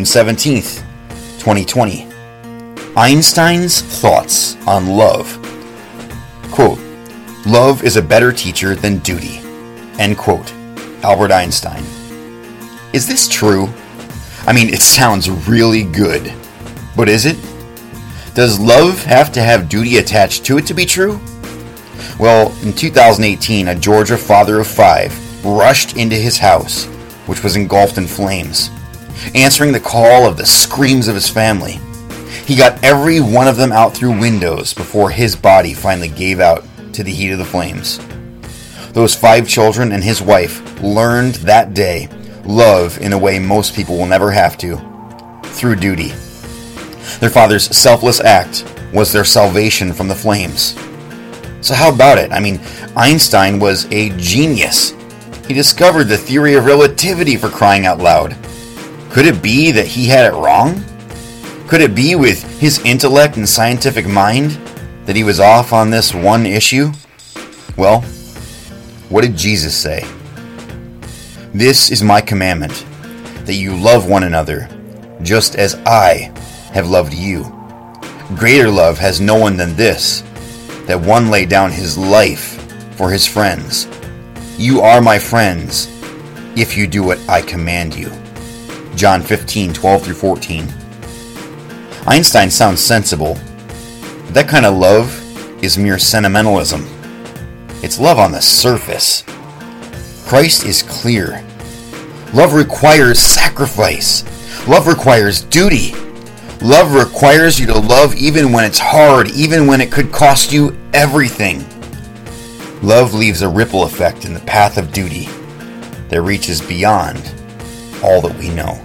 June 17th, 2020. Einstein's thoughts on love. Quote, Love is a better teacher than duty. End quote. Albert Einstein. Is this true? I mean, it sounds really good. But is it? Does love have to have duty attached to it to be true? Well, in 2018, a Georgia father of five rushed into his house, which was engulfed in flames, answering the call of the screams of his family. He got every one of them out through windows before his body finally gave out to the heat of the flames. Those five children and his wife learned that day love in a way most people will never have to through duty. Their father's selfless act was their salvation from the flames. So, how about it? I mean, Einstein was a genius. He discovered the theory of relativity for crying out loud. Could it be that he had it wrong? Could it be with his intellect and scientific mind that he was off on this one issue? Well, what did Jesus say? This is my commandment that you love one another, just as I have loved you. Greater love has no one than this, that one lay down his life for his friends. You are my friends if you do what I command you. John 15, 12 through 14. Einstein sounds sensible, but that kind of love is mere sentimentalism. It's love on the surface. Christ is clear. Love requires sacrifice. Love requires duty. Love requires you to love even when it's hard, even when it could cost you everything. Love leaves a ripple effect in the path of duty that reaches beyond all that we know.